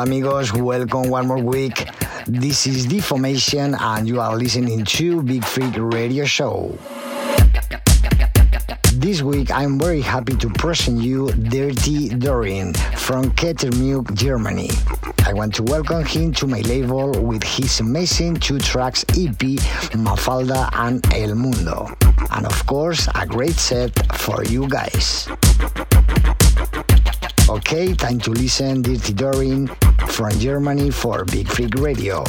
Hola amigos, welcome one more week. This is Deformation and you are listening to Big Freak Radio Show. This week I'm very happy to present you Dirty Dorin from Kettermuk, Germany. I want to welcome him to my label with his amazing two tracks EP Mafalda and El Mundo. And of course, a great set for you guys. Okay, time to listen Dirty Dorin from Germany for Big Freak Radio.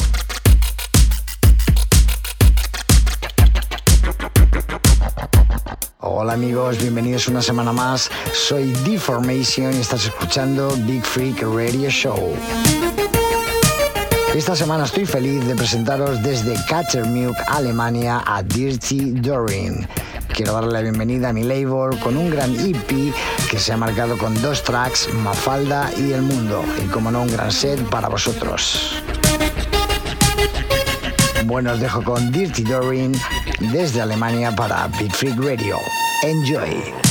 Hola amigos, bienvenidos una semana más. Soy Deformation y estás escuchando Big Freak Radio Show. Esta semana estoy feliz de presentaros desde Catchermuk, Alemania, a Dirty Dorin. Quiero darle la bienvenida a mi label con un gran EP que se ha marcado con dos tracks, Mafalda y El Mundo, y como no un gran set para vosotros. Bueno, os dejo con Dirty Dorin desde Alemania para Big Freak Radio. Enjoy.